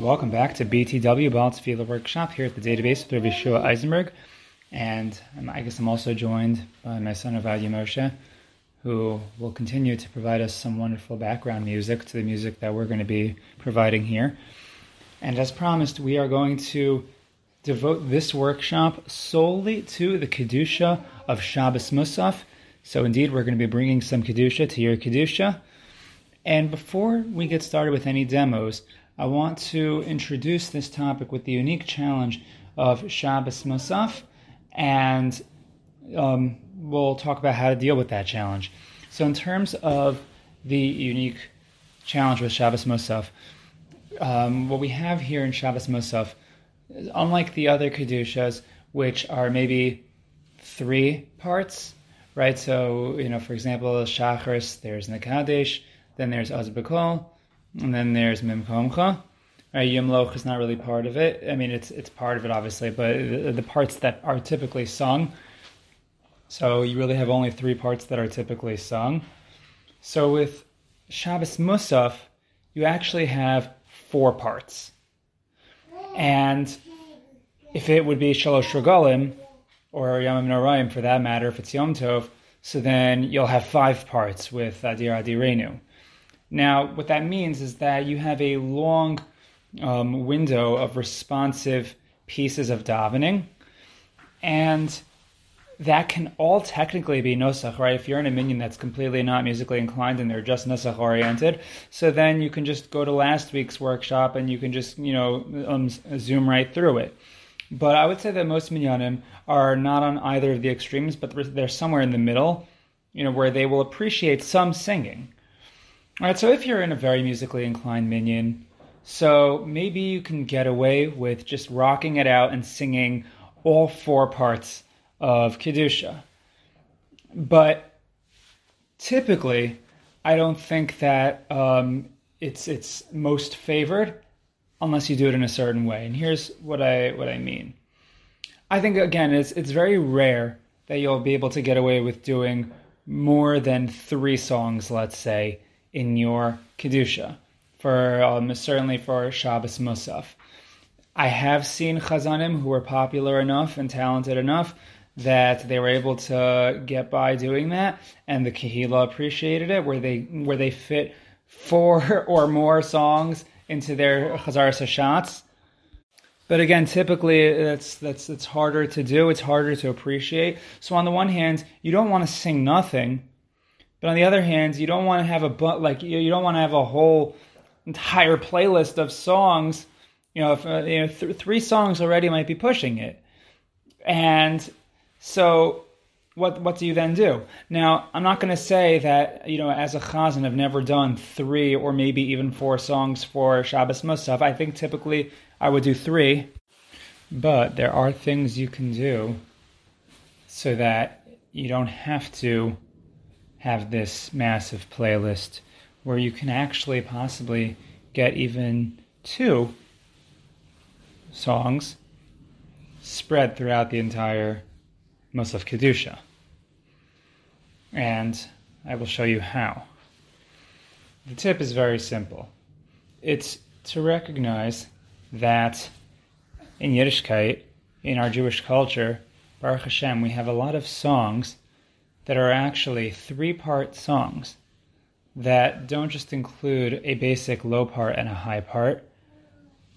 Welcome back to BTW Baal Tefillah Workshop here at the database with Rabbi Shua Eisenberg. And um, I guess I'm also joined by my son Avadia Moshe, who will continue to provide us some wonderful background music to the music that we're going to be providing here. And as promised, we are going to devote this workshop solely to the Kedusha of Shabbos Musaf. So indeed, we're going to be bringing some Kedusha to your Kedusha. And before we get started with any demos, I want to introduce this topic with the unique challenge of Shabbos Musaf, and um, we'll talk about how to deal with that challenge. So, in terms of the unique challenge with Shabbos Musaf, um, what we have here in Shabbos Musaf, unlike the other Kedushas, which are maybe three parts, right? So, you know, for example, Shacharis, there's Nekadesh, then there's Azbekol, and then there's Mimkomcha. Right, Yimloch is not really part of it. I mean, it's it's part of it, obviously, but the, the, parts that are typically sung. So you really have only three parts that are typically sung. So with Shabbos Musaf, you actually have four parts. And if it would be Shalosh Regalim, or Yamim Norayim for that matter, if it's Yom Tov, so then you'll have five parts with Adir Adirenu. Now, what that means is that you have a long um, window of responsive pieces of davening, and that can all technically be nosach, right? If you're in a minyan that's completely not musically inclined and they're just nosach oriented, so then you can just go to last week's workshop and you can just you know um, zoom right through it. But I would say that most minyanim are not on either of the extremes, but they're somewhere in the middle, you know, where they will appreciate some singing. All right, so if you're in a very musically inclined minyan, so maybe you can get away with just rocking it out and singing all four parts of Kedusha. But typically, I don't think that um, it's it's most favored unless you do it in a certain way. And here's what I what I mean. I think again, it's it's very rare that you'll be able to get away with doing more than three songs, let's say, in your kedusha, for um, certainly for Shabbos Musaf. I have seen chazanim who were popular enough and talented enough that they were able to get by doing that, and the kahila appreciated it, where they where they fit four or more songs into their chazar shots. But again, typically that's that's it's harder to do. It's harder to appreciate. So on the one hand, you don't want to sing nothing but on the other hand, you don't want to have a but like you, you don't want to have a whole entire playlist of songs. You know, if, uh, you know, th- three songs already might be pushing it, and so what what do you then do? Now, I'm not going to say that you know, as a chazan, I've never done three or maybe even four songs for Shabbos Musaf. I think typically I would do three, but there are things you can do so that you don't have to have this massive playlist where you can actually possibly get even two songs spread throughout the entire Musaf Kedusha. And I will show you how. The tip is very simple. It's to recognize that in Yiddishkeit, in our Jewish culture, Baruch Hashem, we have a lot of songs that are actually three part songs that don't just include a basic low part and a high part,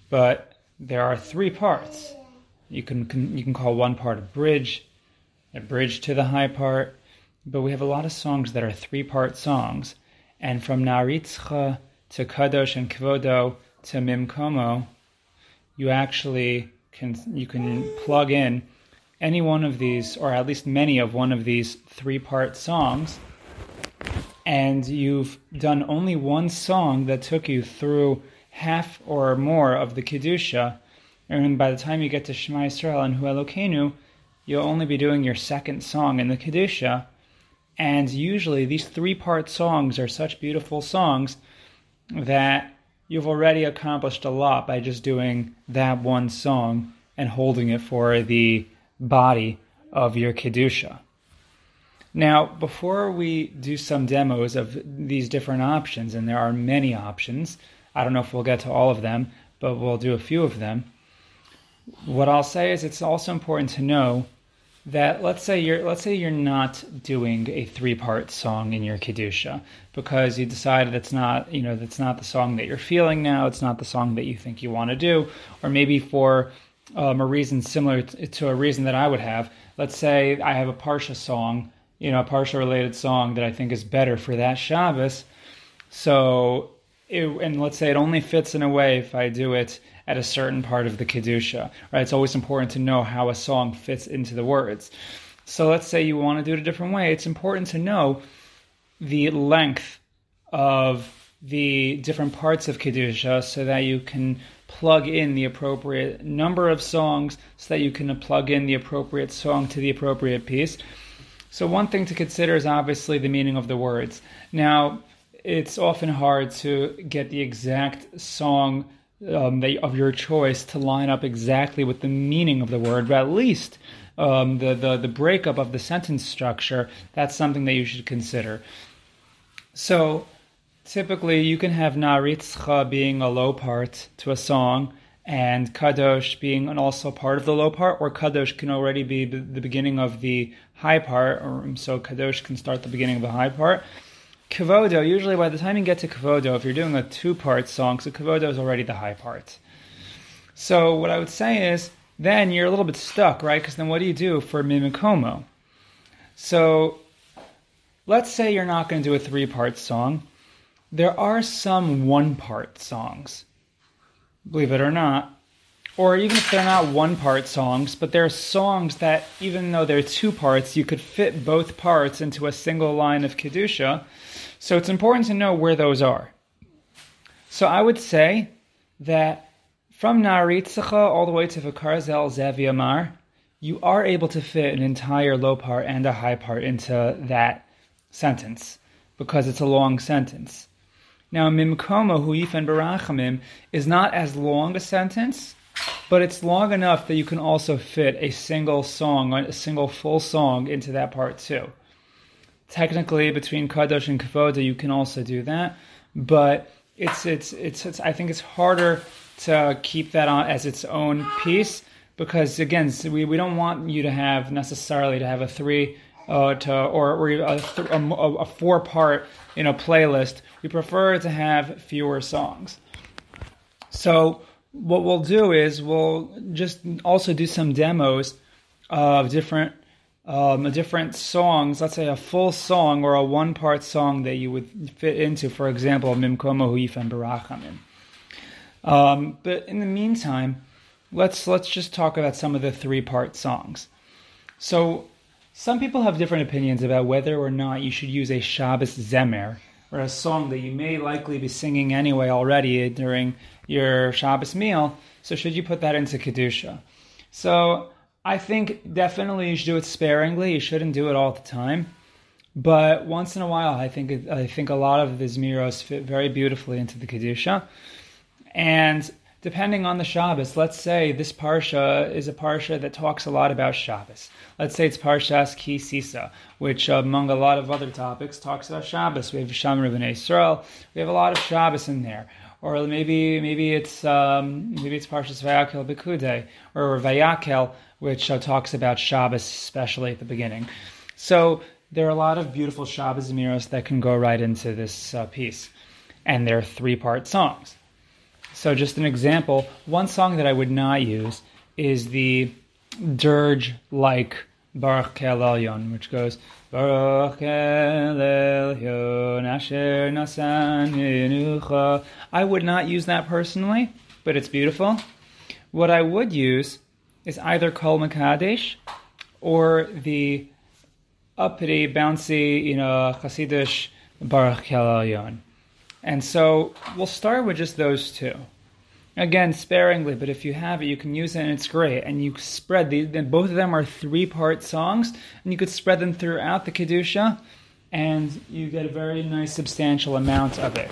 but there are three parts. You can, can you can call one part a bridge, a bridge to the high part, but we have a lot of songs that are three part songs, and from Naritzcha to Kadosh and Kvodo to Mimkomo, you actually can you can plug in any one of these, or at least many of one of these three part songs, and you've done only one song that took you through half or more of the Kedusha, and by the time you get to Shema Yisrael and Hu Elokeinu, you'll only be doing your second song in the Kedusha. And usually these three part songs are such beautiful songs that you've already accomplished a lot by just doing that one song and holding it for the body of your Kedusha. Now, before we do some demos of these different options, and there are many options, I don't know if we'll get to all of them, but we'll do a few of them. What I'll say is it's also important to know that let's say you're let's say you're not doing a three part song in your kedusha because you decided it's not you know that's not the song that you're feeling now it's not the song that you think you want to do or maybe for um, a reason similar to a reason that I would have let's say I have a parsha song you know a parsha related song that I think is better for that Shabbos so it, and let's say it only fits in a way if I do it at a certain part of the kedusha. Right? It's always important to know how a song fits into the words. So let's say you want to do it a different way. It's important to know the length of the different parts of kedusha so that you can plug in the appropriate number of songs so that you can plug in the appropriate song to the appropriate piece. So one thing to consider is obviously the meaning of the words. Now, it's often hard to get the exact song um, of your choice to line up exactly with the meaning of the word, but at least um, the, the, the breakup of the sentence structure, that's something that you should consider. So typically you can have Naritzcha being a low part to a song and Kadosh being an also part of the low part, or Kadosh can already be the beginning of the high part, or um, so Kadosh can start the beginning of the high part. Kavodo, usually by the time you get to Kavodo, if you're doing a two part song, so Kavodo is already the high part. So what I would say is, then you're a little bit stuck, right? Because then what do you do for Mimikomo? So let's say you're not going to do a three part song. There are some one part songs, believe it or not. Or even if they're not one part songs, but there are songs that, even though they're two parts, you could fit both parts into a single line of Kedusha so it's important to know where those are. So I would say that from Naritzacha all the way to Vikarzel Zeviamar, you are able to fit an entire low part and a high part into that sentence because it's a long sentence. Now, Mimkoma Huif and Barachamim is not as long a sentence, but it's long enough that you can also fit a single song, a single full song into that part too. Technically, between kadosh and kavoda, you can also do that, but it's, it's it's it's I think it's harder to keep that on as its own piece because again, we, we don't want you to have necessarily to have a three uh, to or, or a, th- a, a four part you know playlist. We prefer to have fewer songs. So what we'll do is we'll just also do some demos of different um, different songs, let's say a full song or a one part song that you would fit into, for example, Mimkomo Huif and. Um, but in the meantime, let's let's just talk about some of the three part songs. So some people have different opinions about whether or not you should use a Shabbos Zemer, or a song that you may likely be singing anyway already during your Shabbos meal. So should you put that into Kedusha? So I think definitely you should do it sparingly. You shouldn't do it all the time. But once in a while, I think I think a lot of the zmiros fit very beautifully into the kedusha, and depending on the Shabbos, let's say this parsha is a parsha that talks a lot about Shabbos. Let's say it's Parshas Ki Sisa, which among a lot of other topics talks about Shabbos. We have Shamar B'nai Israel. We have a lot of Shabbos in there or maybe maybe it's um, maybe it's Parshas Vayakel Bekude or Vayakel, which uh, talks about Shabbos, especially at the beginning. So there are a lot of beautiful Shabbos Zmiros that can go right into this uh, piece, and they're three-part songs. So just an example, one song that I would not use is the dirge-like Baruch Kel which goes Baruch Elyon Asher Nasan I would not use that personally, but it's beautiful. What I would use is either Kol Makadesh or the uppity, bouncy, you know, Hasidish Baruch Kel And so we'll start with just those two. Again, sparingly, but if you have it, you can use it and it's great. And you spread these, both of them are three part songs, and you could spread them throughout the Kedusha, and you get a very nice, substantial amount of it.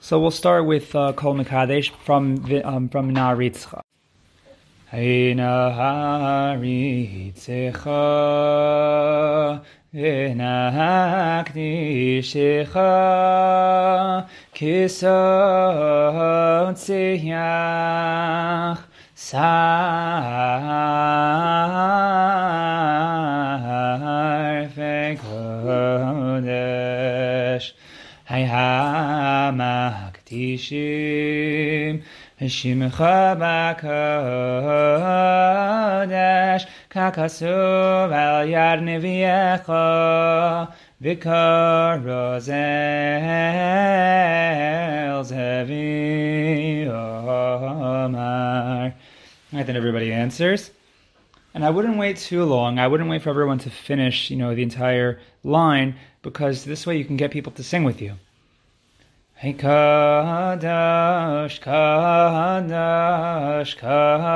So we'll start with uh, Kol Mekadesh from, um, from Naritzcha. Heina haritzecha ונקדישך כסוד שיח שר וקודש היה מקדישים שמך בקודש ככסוב על יד נביאך וקרא זל זבי omar. I think everybody answers. And I wouldn't wait too long. I wouldn't wait for everyone to finish, you know, the entire line because this way you can get people to sing with you. Hey Kadosh, Kadosh, Kadosh,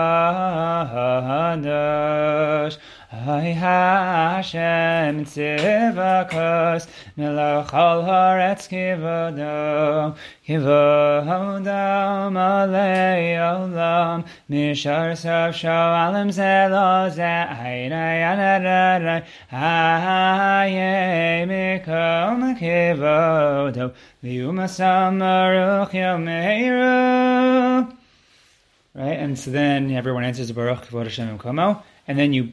Hay Hashem Tzivakos, Melech Al Haaretz Kivodo, Kivodo Malei Olam, Mishar Sof Shoalim Zelo Zeh, Ayray Anaray, Haye Mikom Kivodo, Liumasam Baruch Yomeru. Right, and so then everyone answers Baruch Kavod Hashem Komo, and then you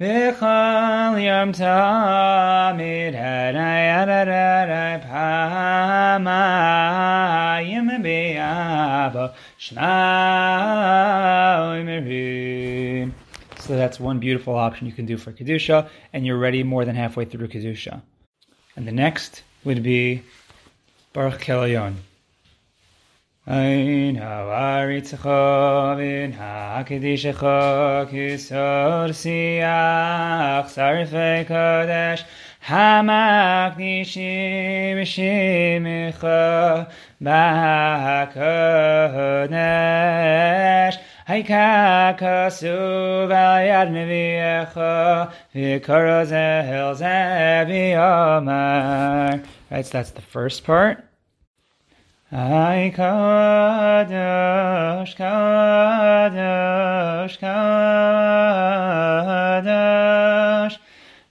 v'chol yom tamid so that's one beautiful option you can do for Kedusha, and you're ready more than halfway through Kedusha. And the next would be Baruch Kelayon. Ein ha'aritzecha v'in ha'kedishecha kisor siach sarfei kodesh hamakdishim shimicha ba'kodesh Haika kasuv al yad neviecha v'kara zehel zevi omar. Right, so that's the first part. Ay kadosh, kadosh, kadosh,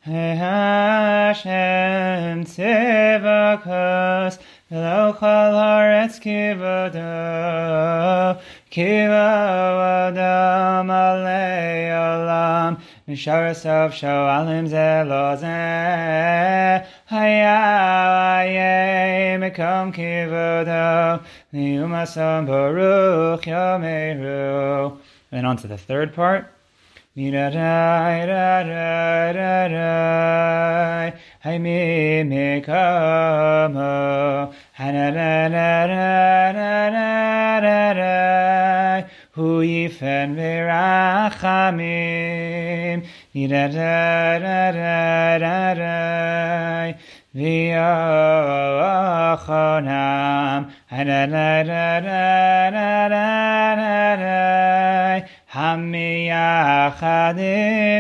Hashem tzivakos, lo chal haaretz kivodo, kivodam alei olam, Mishar sof shoalim zelo zeh, hayaye mekom kivodo, liumasom baruch yomeru. And on to the third part. Miradai, radai, radai, hai mi mi kamo, hanadadadadadadadai, hu yifen virachamim, miradadadadadadai,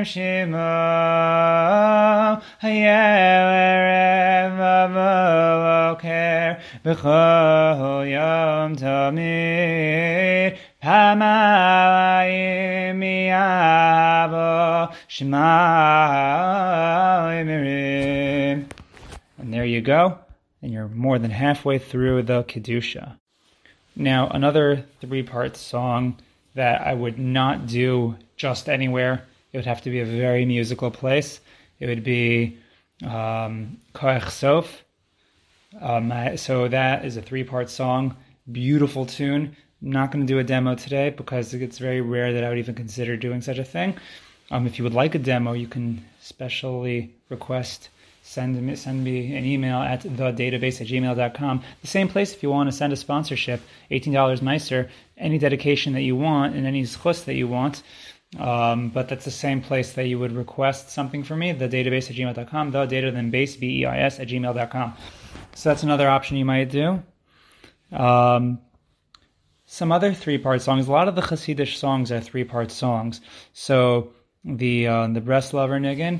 shimo, hayerev avoker, b'chol yom tamid, hamayim miyavo, shema And there you go, and you're more than halfway through the Kedusha. Now, another three part song that I would not do just anywhere. It would have to be a very musical place. It would be um, Koach Sof. Um, so that is a three-part song, beautiful tune. I'm not going to do a demo today because it's very rare that I would even consider doing such a thing. Um, if you would like a demo, you can specially request send me send me an email at thedatabase at gmail.com. The same place if you want to send a sponsorship, $18 Meister, any dedication that you want and any schus that you want. Um, but that's the same place that you would request something from me, the database at gmail.com, the data then base, B-E-I-S at gmail.com. So that's another option you might do. Um, some other three-part songs. A lot of the Hasidic songs are three-part songs. So the uh, the Breslover Niggin.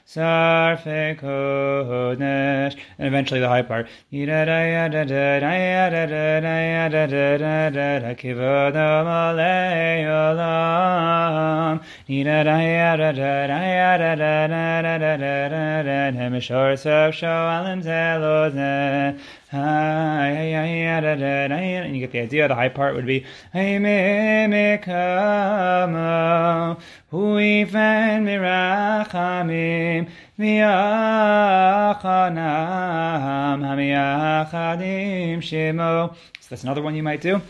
sarfe kodesh and eventually the high part. zelozeh and you get the idea. The high part would be. So that's another one you might do.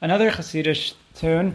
Another Hasidic tune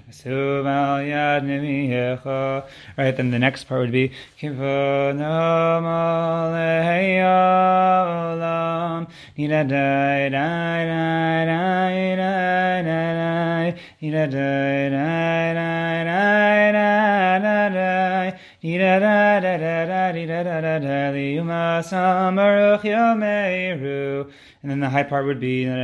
Right, then the next part would be and then the high part would be da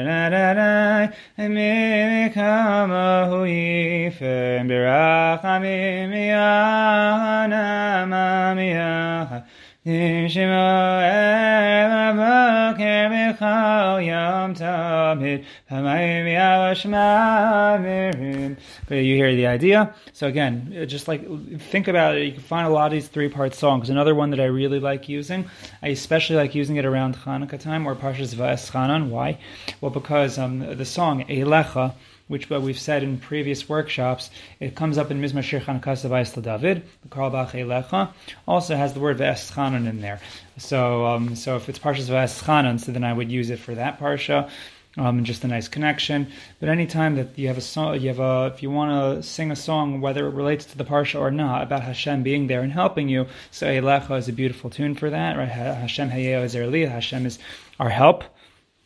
b'chol yom tamid But you hear the idea. So again, just like think about it, you can find a lot of these three-part songs. Another one that I really like using, I especially like using it around Hanukkah time or Parshas Va'eschanan. Why? Well, because um, the song Eilecha which what we've said in previous workshops, it comes up in Mizmor Shir Chanukah David, the Karl Lecha, also has the word Ve'eschanan in there. So, um, so if it's Parshas Ve'eschanan, so then I would use it for that Parsha. Um, just a nice connection. But anytime that you have a song, you have a, if you want to sing a song, whether it relates to the parsha or not, about Hashem being there and helping you, so Eilecha is a beautiful tune for that, right? Hashem Hayeo is Hashem is our help,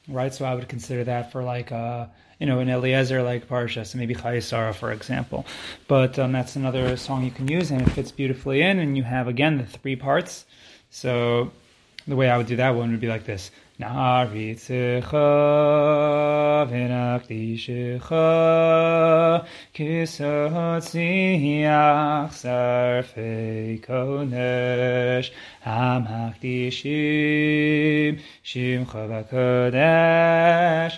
right? So I would consider that for like a, you know, an Eliezer like Parsha, so maybe Chayei Sarah, for example. But um, that's another song you can use, and it fits beautifully in, and you have, again, the three parts. So the way I would do that one would be like this. Naritzecha v'nakdishecha kisotziach sarfei kodesh hamakdishim shimcha v'kodesh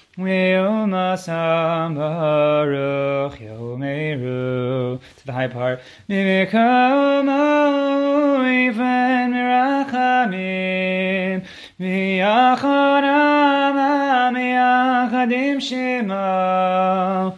Yoma Samaruch to the high part. Mimikamo even mirachamin miyachanam shema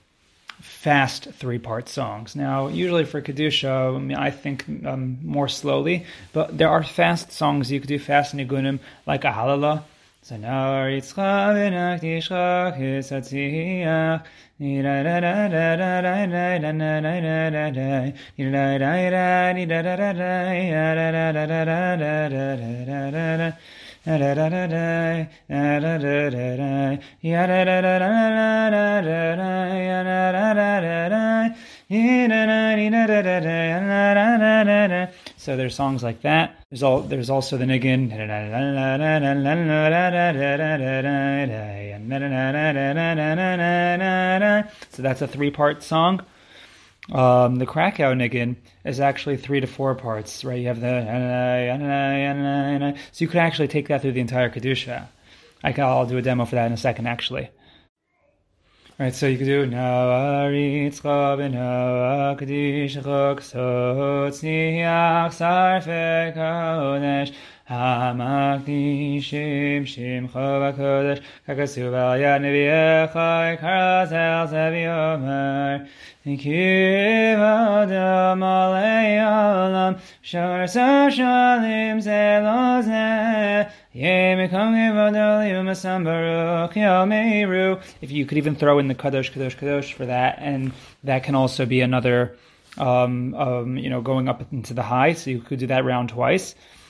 fast three part songs. Now, usually for Kedusha, I, mean, I think um, more slowly, but there are fast songs you could do fast nigunim, like a halala. So there's songs like that. There's all there's also the niggin. So that's a three part song. Um, the Krakow niggin is actually three to four parts, right? You have the so you could actually take that through the entire kedusha. I can, I'll do a demo for that in a second, actually. Right, so you could do Na'aritzcha v'Noah Kadishcha Ksotziach Sarfe Kodesh Hamakdishim Shimcha v'Kodesh Kakasuv al Yad Nevi'echa Karazel Zeviomer Kivadam Alei Olam Shor if you could even throw in the kadosh, kadosh, kadosh for that, and that can also be another, um, um, you know, going up into the high. So you could do that round twice.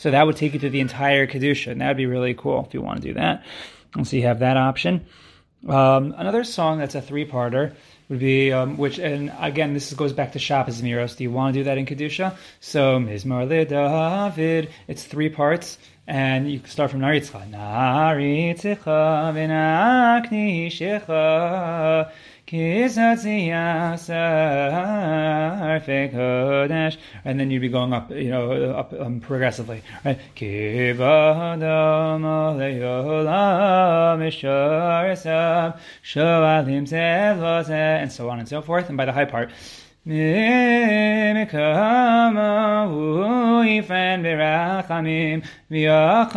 So that would take you to the entire Kedusha, and that would be really cool if you want to do that. And so you have that option. Um, another song that's a three-parter would be, um, which, and again, this goes back to Shabbos Zmiros. Do you want to do that in Kedusha? So, Mizmor David, it's three parts, and you can start from Naritzcha. Naritzcha v'nakni shecha and then you'd be going up, you know, up um, progressively, right? And so on and so forth. And by the high part, Mikama uifan berachamim v'yachanam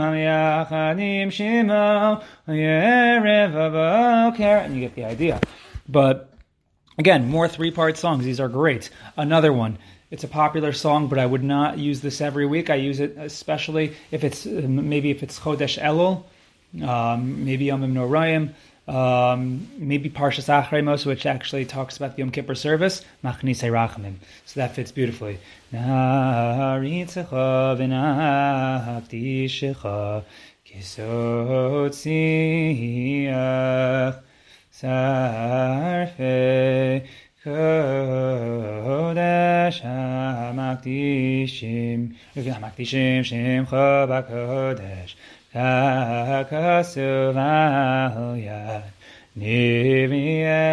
ha'yachanim shimo yerev avoker and you get the idea. But again, more three-part songs. These are great. Another one. It's a popular song, but I would not use this every week. I use it especially if it's maybe if it's Chodesh Elul, um, maybe Yom Norayim um, maybe Parshas Acharei Mos, which actually talks about the Yom Kippur service, Machnise Rachamim. So that fits beautifully. Niviecha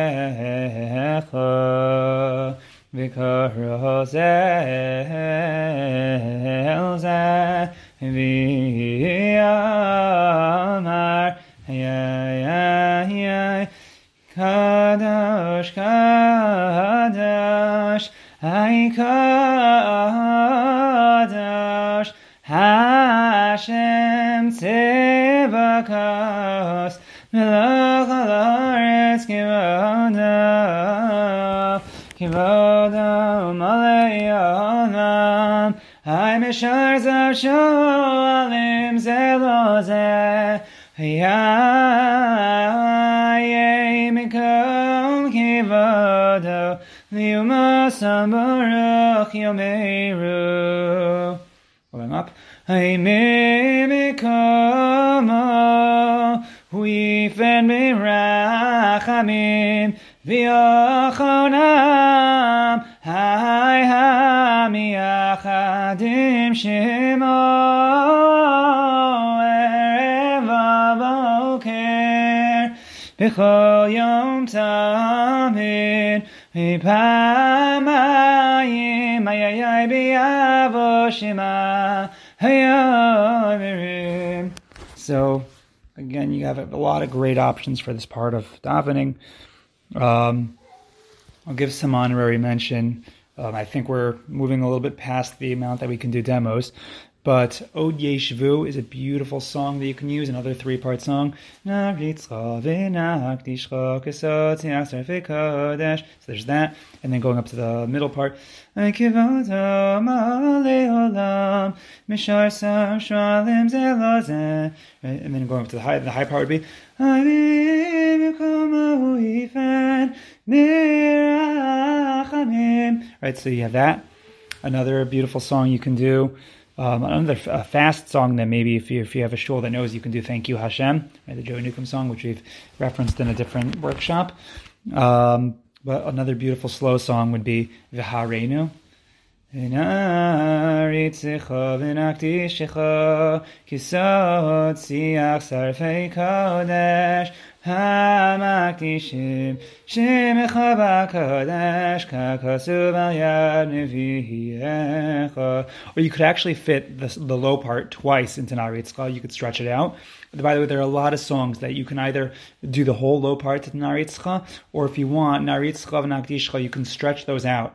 V'karozel zeh V'yamar Hayayayay Kadosh Kadosh Hay Kadosh Hashem Hay Mishar Zav Shoalim Zelozeh Hayay Mikom Kivoda Liuma Sambaruch Yomeru Going up. Mikama, Huifen Mirachamim, V'yachonam, So, again, you have a lot of great options for this part of davening. Um, I'll give some honorary mention. Um, I think we're moving a little bit past the amount that we can do demos, But Od Yeshvu is a beautiful song that you can use, another three part song. So there's that. And then going up to the middle part. And then going up to the high, the high part would be. Right, so you have that. Another beautiful song you can do. Um, another fast song that maybe if you if you have a shul that knows you can do Thank You Hashem, right, the Joey Newcomb song, which we've referenced in a different workshop. Um, but another beautiful slow song would be V'Harenu. V'naritzicha v'nakdishicha kisot siach sarfei kodesh המקדישים שמך בקודש ככסוב על יד נביאיך. Or you could actually fit the, the low part twice into Naritzcha. You could stretch it out. By the way, there are a lot of songs that you can either do the whole low part to Naritzcha, or if you want Naritzcha and Nakdishcha, you can stretch those out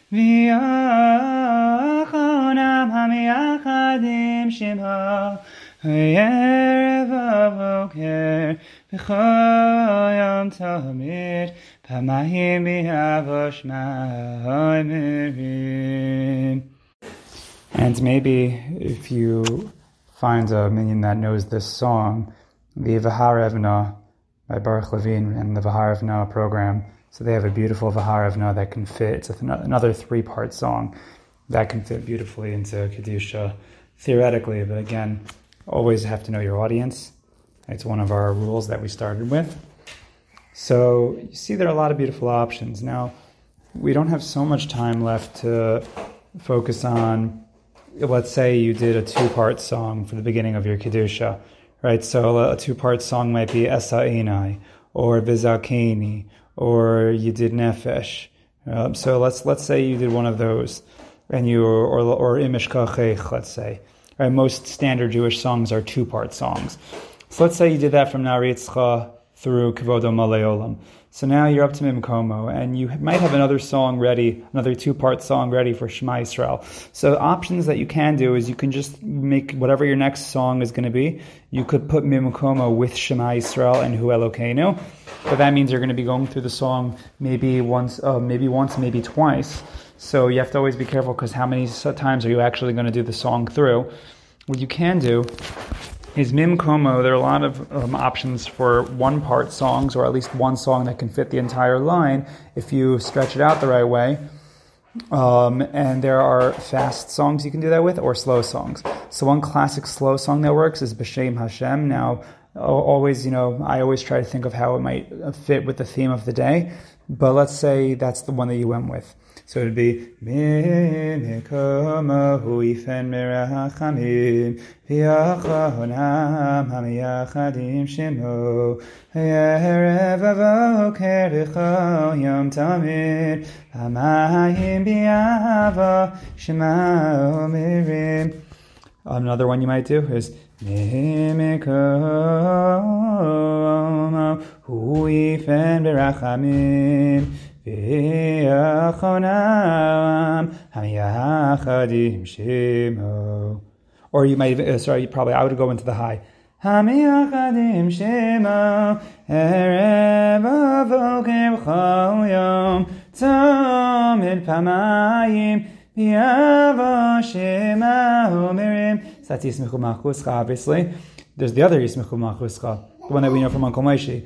ויחונם המייחדים שמך, הערב הבוקר, בכל יום תמיד, פעמיים ביבו And maybe if you find a minyan that knows this song, the Viharevna by Baruch Levine and the Viharevna program so they have a beautiful Vaharavna that can fit. It's another three part song that can fit beautifully into Kedusha theoretically, but again, always have to know your audience. It's one of our rules that we started with. So you see, there are a lot of beautiful options. Now, we don't have so much time left to focus on, let's say you did a two part song for the beginning of your Kedusha, right? So a two part song might be Esa Enai or Vizakeni or you did nefesh. Um, so let's let's say you did one of those, and you or or, imishkachech, let's say. Right, most standard Jewish songs are two part songs. So let's say you did that from Naritzcha through Kavodo Maleolam. So now you're up to Mimkomo, and you might have another song ready, another two-part song ready for Shema Yisrael. So options that you can do is you can just make whatever your next song is going to be. You could put Mimkomo with Shema Yisrael and Hu Elokeinu, but that means you're going to be going through the song maybe once, uh, maybe once, maybe twice. So you have to always be careful because how many times are you actually going to do the song through? What you can do is Mim Como. There are a lot of um, options for one part songs, or at least one song that can fit the entire line if you stretch it out the right way. Um, and there are fast songs you can do that with, or slow songs. So one classic slow song that works is B'Shem Hashem. Now, always, you know, I always try to think of how it might fit with the theme of the day. But let's say that's the one that you went with. So it'd be Mimikomahu ifen mirachamim V'yachonam hamiyachadim shemo Yerev avoker yom tamid Hamayim bi'ava shema omirim. Another one you might do is Mimikomahu ifen mirachamim or you might, uh, sorry, probably I would go into the high. Obviously. There's the other Yismichu Machuscha, the one that we know from Uncle Moshe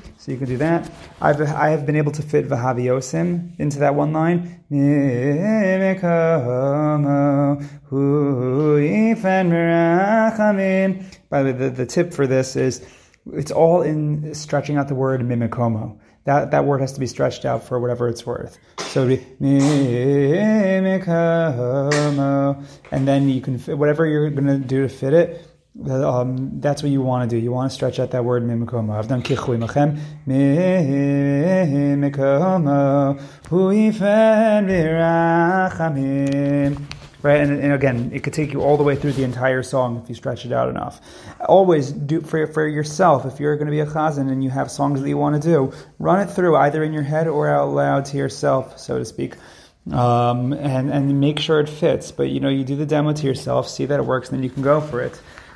So you can do that. I've I have been able to fit Vahaviosim into that one line. By the way, the, the tip for this is it's all in stretching out the word mimikomo. That that word has to be stretched out for whatever it's worth. So be, and then you can whatever you're going to do to fit it um, that's what you want to do. You want to stretch out that word mimikomo. I've done kichui machem mimikomo huifen. Right, and, and, again, it could take you all the way through the entire song if you stretch it out enough. Always do for for yourself. If you're going to be a chazan and you have songs that you want to do, run it through either in your head or out loud to yourself, so to speak. Um, and and make sure it fits. But you know, you do the demo to yourself, see that it works, and then you can go for it.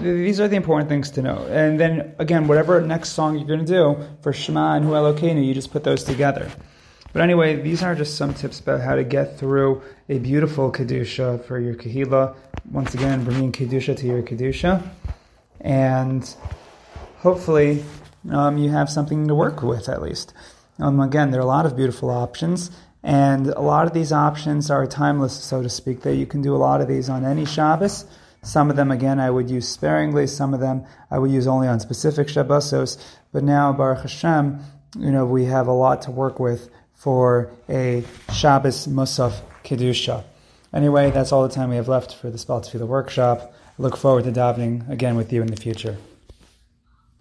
these are the important things to know. And then again, whatever next song you're going to do for Shema and Hu Elokeinu, you just put those together. But anyway, these are just some tips about how to get through a beautiful kedusha for your kahila. Once again, bringing kedusha to your kedusha, and hopefully, um, you have something to work with at least. Um, again, there are a lot of beautiful options. And a lot of these options are timeless, so to speak, that you can do a lot of these on any Shabbos. Some of them, again, I would use sparingly. Some of them I would use only on specific Shabbosos. But now, Baruch Hashem, you know, we have a lot to work with for a Shabbos Musaf Kedusha. Anyway, that's all the time we have left for the Spal workshop. I look forward to davening again with you in the future.